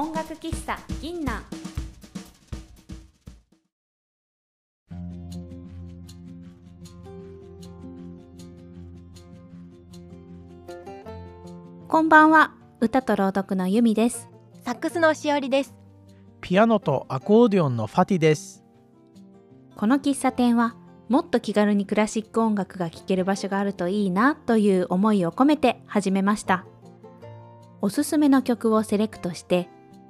音楽喫茶銀南こんばんは歌と朗読のゆみです。サックスのしおりです。ピアノとアコーディオンのファティです。この喫茶店はもっと気軽にクラシック音楽が聴ける場所があるといいなという思いを込めて始めました。おすすめの曲をセレクトして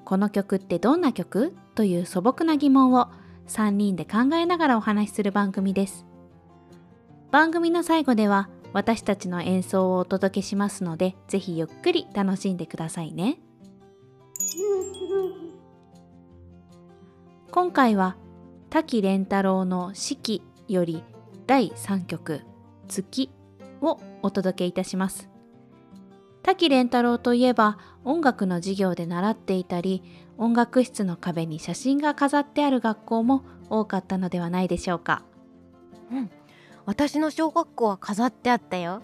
この曲ってどんな曲？という素朴な疑問を3人で考えながらお話しする番組です。番組の最後では私たちの演奏をお届けしますのでぜひゆっくり楽しんでくださいね。今回は滝蓮太郎の四季より第3曲月をお届けいたします。滝蓮太郎といえば音楽の授業で習っていたり音楽室の壁に写真が飾ってある学校も多かったのではないでしょうか。私の小学校は飾ってあったよ。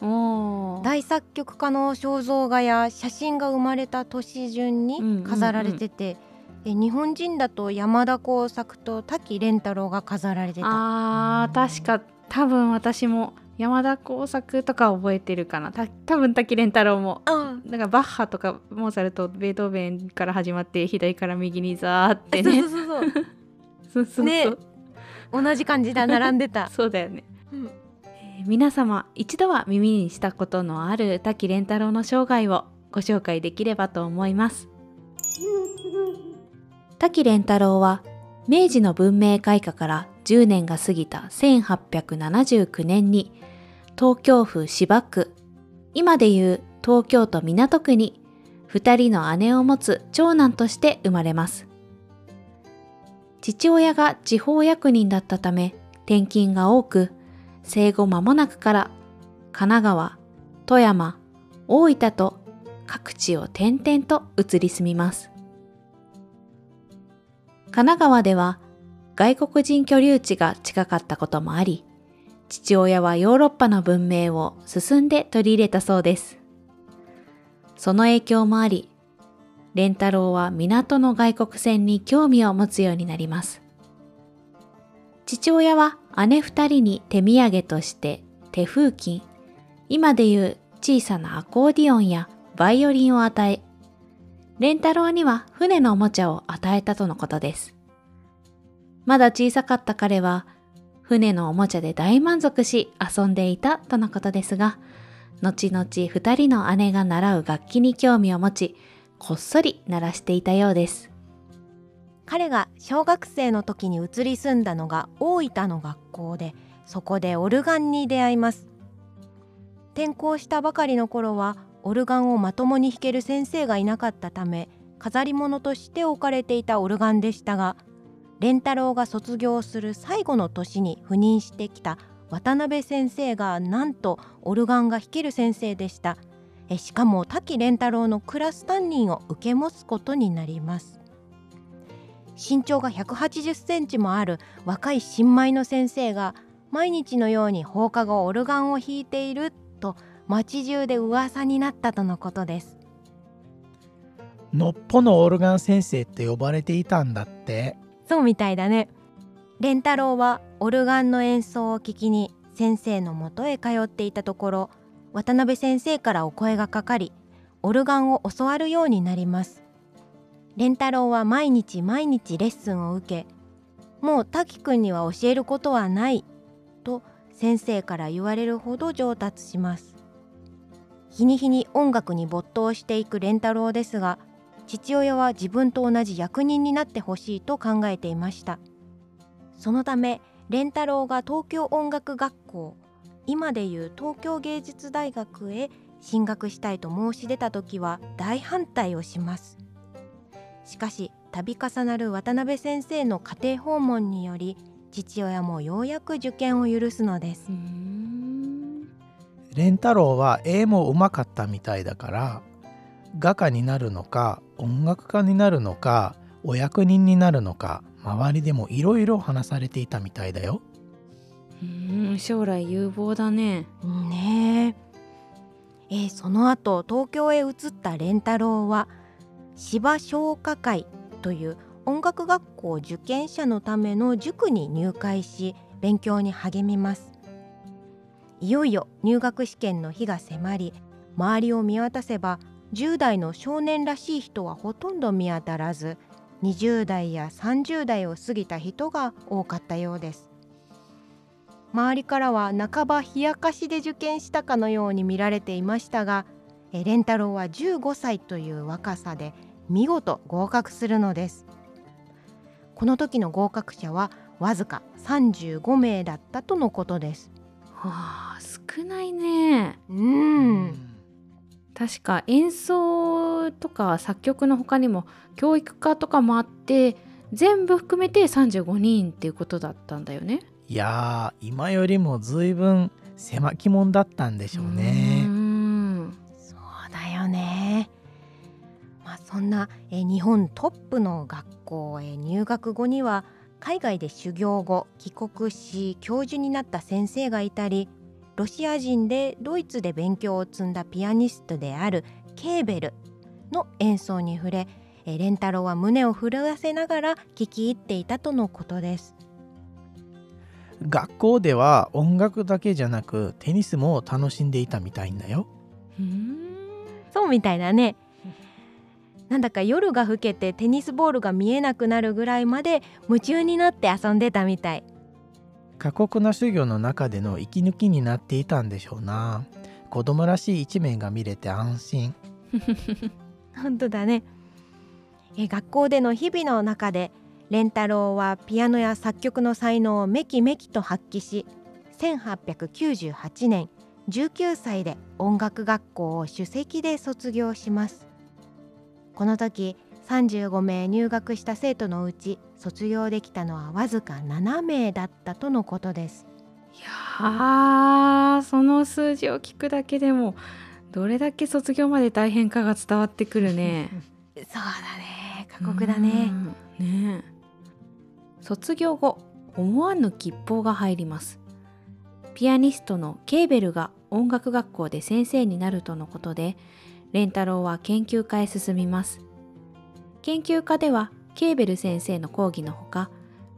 大作曲家の肖像画や写真が生まれた年順に飾られてて、え日本人だと山田耕作と滝蓮太郎が飾られてた。あー確か多分私も山田耕作とか覚えてるかな？た多分滝蓮太郎も。あだからバッハとかモーツァルトベートーベンから始まって左から右にザーってね。そうそうそうそう。そうそうね。同じ感じで並んでた、そうだよね、うん。えー皆様一度は耳にしたことのある滝蓮太郎の生涯をご紹介できればと思います。滝蓮太郎は明治の文明開化から10年が過ぎた1879年に東京府芝区。今でいう東京都港区に2人の姉を持つ長男として生まれます。父親が地方役人だったため転勤が多く生後間もなくから神奈川富山大分と各地を転々と移り住みます。神奈川では外国人居留地が近かったこともあり父親はヨーロッパの文明を進んで取り入れたそうです。その影響もあり蓮太郎は港の外国船に興味を持つようになります。父親は姉二人に手土産として手風琴今でいう小さなアコーディオンやバイオリンを与え蓮太郎には船のおもちゃを与えたとのことです。まだ小さかった彼は船のおもちゃで大満足し遊んでいたとのことですが後々二人の姉が習う楽器に興味を持ちこっそり鳴らしていたようです。彼が小学生の時に移り住んだのが大分の学校でそこでオルガンに出会います。転校したばかりの頃はオルガンをまともに弾ける先生がいなかったため飾り物として置かれていたオルガンでしたが蓮太郎が卒業する最後の年に赴任してきた渡辺先生がなんとオルガンが弾ける先生でした。えしかも滝蓮太郎のクラス担任を受け持つことになります。身長が180センチもある若い新米の先生が毎日のように放課後オルガンを弾いていると町中で噂になったとのことです。のっぽのオルガン先生って呼ばれていたんだって。そうみたいだね。蓮太郎はオルガンの演奏を聞きに先生のもとへ通っていたところ渡辺先生からお声がかかりオルガンを教わるようになります。蓮太郎は毎日毎日レッスンを受けもう滝くんには教えることはないと先生から言われるほど上達します。日に日に音楽に没頭していく蓮太郎ですが父親は自分と同じ役人になってほしいと考えていました。そのため蓮太郎が東京音楽学校今でいう東京芸術大学へ進学したいと申し出た時は大反対をします。しかし度重なる渡辺先生の家庭訪問により父親もようやく受験を許すのです。蓮太郎は絵もうまかったみたいだから画家になるのか音楽家になるのかお役人になるのか周りでもいろいろ話されていたみたいだよ。うーん将来有望だね。ね。ええーその後東京へ移った蓮太郎は芝唱歌会という音楽学校受験者のための塾に入会し勉強に励みます。いよいよ入学試験の日が迫り周りを見渡せば10代の少年らしい人はほとんど見当たらず20代や30代を過ぎた人が多かったようです。周りからは半ば冷やかしで受験したかのように見られていましたが蓮太郎は15歳という若さで見事合格するのです。この時の合格者はわずか35名だったとのことです。はあ少ないね。うん確か演奏とか作曲の他にも教育科とかもあって全部含めて35人っていうことだったんだよね。いやー今よりも随分狭き門だったんでしょうね。ん。そうだよね。まあそんなえ日本トップの学校へ入学後には海外で修行後帰国し教授になった先生がいたりロシア人でドイツで勉強を積んだピアニストであるケーベルの演奏に触れえレンタロウは胸を震わせながら聴き入っていたとのことです。学校では音楽だけじゃなくテニスも楽しんでいたみたいんだよ。うんそうみたいだね。なんだか夜が更けてテニスボールが見えなくなるぐらいまで夢中になって遊んでたみたい。過酷な修行の中での息抜きになっていたんでしょうな。子供らしい一面が見れて安心。本当だね。え学校での日々の中で蓮太郎はピアノや作曲の才能をめきめきと発揮し1898年19歳で音楽学校を首席で卒業しますこの時35名入学した生徒のうち卒業できたのはわずか7名だったとのことです。いやーその数字を聞くだけでもどれだけ卒業まで大変かが伝わってくるね。そうだね過酷だね。うんねえ。卒業後思わぬ吉報が入ります。ピアニストのケーベルが音楽学校で先生になるとのことでレンタロウは研究家へ進みます研究家ではケーベル先生の講義のほか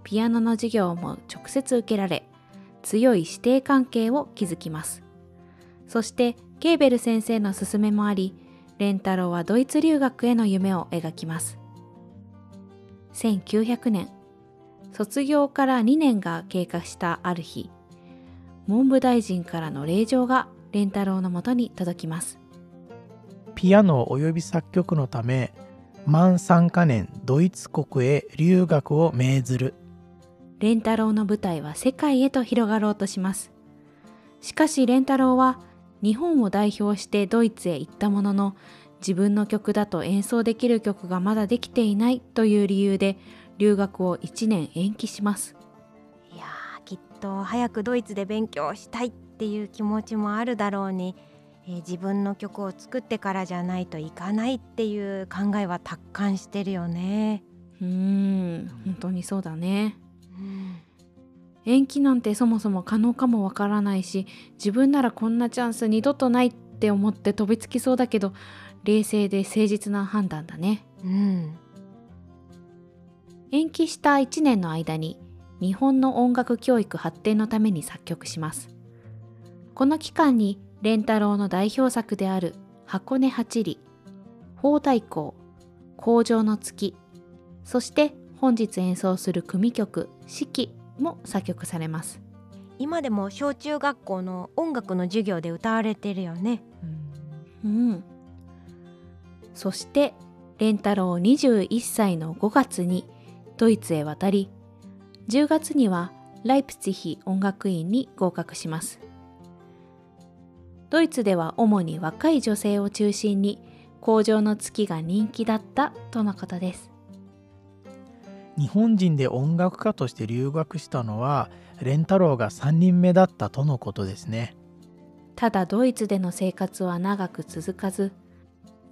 ピアノの授業も直接受けられ強い師弟関係を築きます。そしてケーベル先生の勧めもありレンタロはドイツ留学への夢を描きます。1900年卒業から2年が経過したある日文部大臣からの令状が蓮太郎のもとに届きます。ピアノ及び作曲のため満3カ年ドイツ国へ留学を命ずる。蓮太郎の舞台は世界へと広がろうとします。しかし蓮太郎は日本を代表してドイツへ行ったものの自分の曲だと演奏できる曲がまだできていないという理由で留学を1年延期します。いやーきっと早くドイツで勉強したいっていう気持ちもあるだろうに、えー自分の曲を作ってからじゃないといかないっていう考えは達観してるよね。うーん。本当にそうだね。うん。延期なんてそもそも可能かもわからないし自分ならこんなチャンス二度とないって思って飛びつきそうだけど冷静で誠実な判断だね。うん。延期した1年の間に日本の音楽教育発展のために作曲します。この期間に蓮太郎の代表作である箱根八里宝太鼓工場の月そして本日演奏する組曲四季も作曲されます。今でも小中学校の音楽の授業で歌われてるよね。うん。そして蓮太郎21歳の5月にドイツへ渡り10月にはライプツィヒ音楽院に合格しますドイツでは主に若い女性を中心に工場の月が人気だったとのことです日本人で音楽家として留学したのは蓮太郎が3人目だったとのことですね。ただドイツでの生活は長く続かず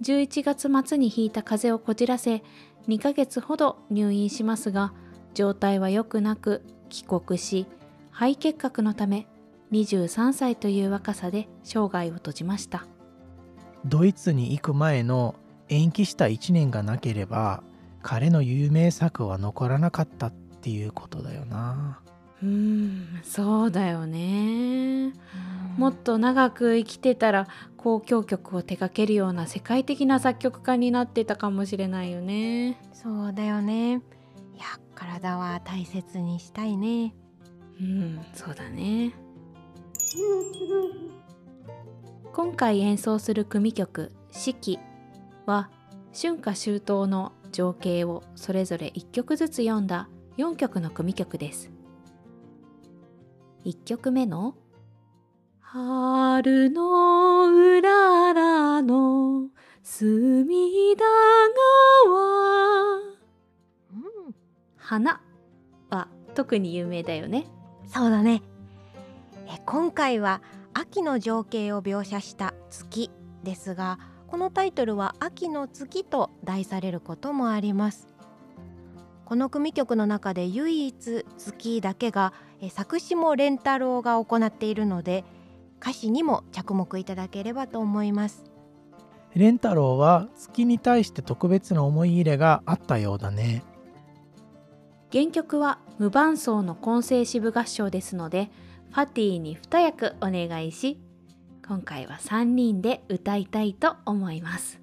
11月末に引いた風邪をこじらせ2ヶ月ほど入院しますが状態は良くなく帰国し肺結核のため23歳という若さで生涯を閉じました。ドイツに行く前の延期した1年がなければ彼の有名作は残らなかったっていうことだよな。うーんそうだよね。もっと長く生きてたら交響曲を手掛けるような世界的な作曲家になってたかもしれないよね。そうだよね。いや体は大切にしたいね。うんそうだね今回演奏する組曲「四季」は春夏秋冬の情景をそれぞれ1曲ずつ読んだ4曲の組曲です。1曲目の「春のうららの隅田川」うん。花は特に有名だよね。そうだねえ今回は秋の情景を描写した月ですがこのタイトルは秋の月と題されることもあります。この組曲の中で唯一月だけがえ作詞も蓮太郎が行っているので歌詞にも着目いただければと思います。蓮太郎は月に対して特別な思い入れがあったようだね。原曲は無伴奏の混声支部合唱ですのでファティに2役お願いし今回は3人で歌いたいと思います。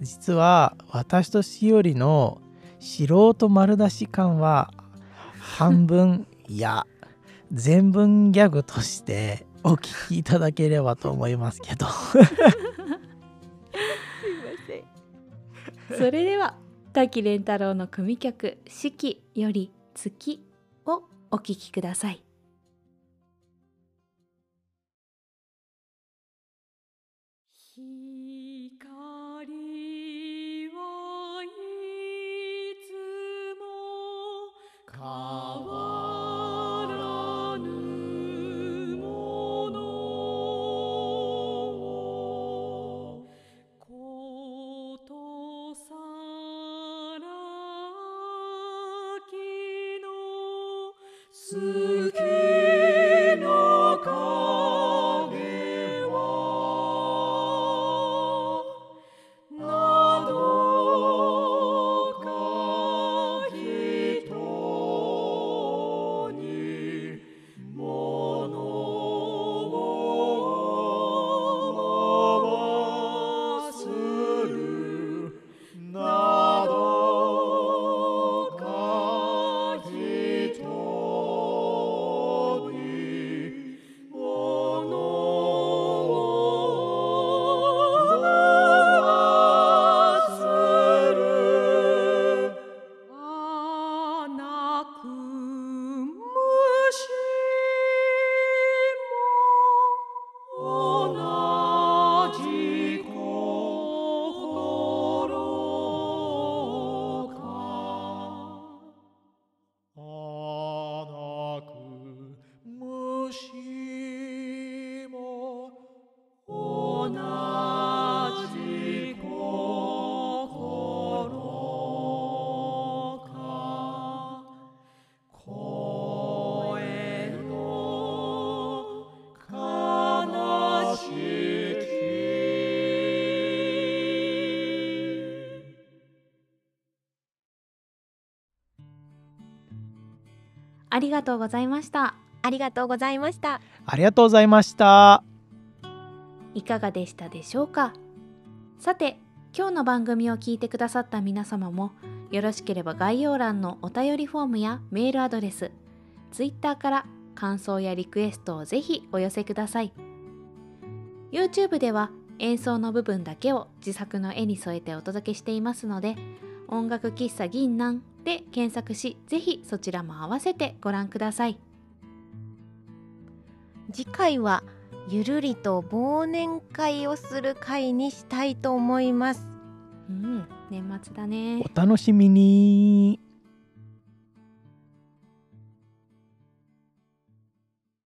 実は私としおりの素人丸出し感は半分いや全文ギャグとしてお聞きいただければと思いますけど。それでは滝蓮太郎の組曲「四季」より「月」をお聴きください変わらぬものを。ことさ巻きのありがとうございました。ありがとうございました。ありがとうございました。いかがでしたでしょうか？さて今日の番組を聞いてくださった皆様もよろしければ概要欄のお便りフォームやメールアドレス Twitter から感想やリクエストをぜひお寄せください。YouTube では演奏の部分だけを自作の絵に添えてお届けしていますので音楽喫茶銀南で検索しぜひそちらも合わせてご覧ください。次回はゆるりと忘年会をする会にしたいと思います。うん年末だね。お楽しみに。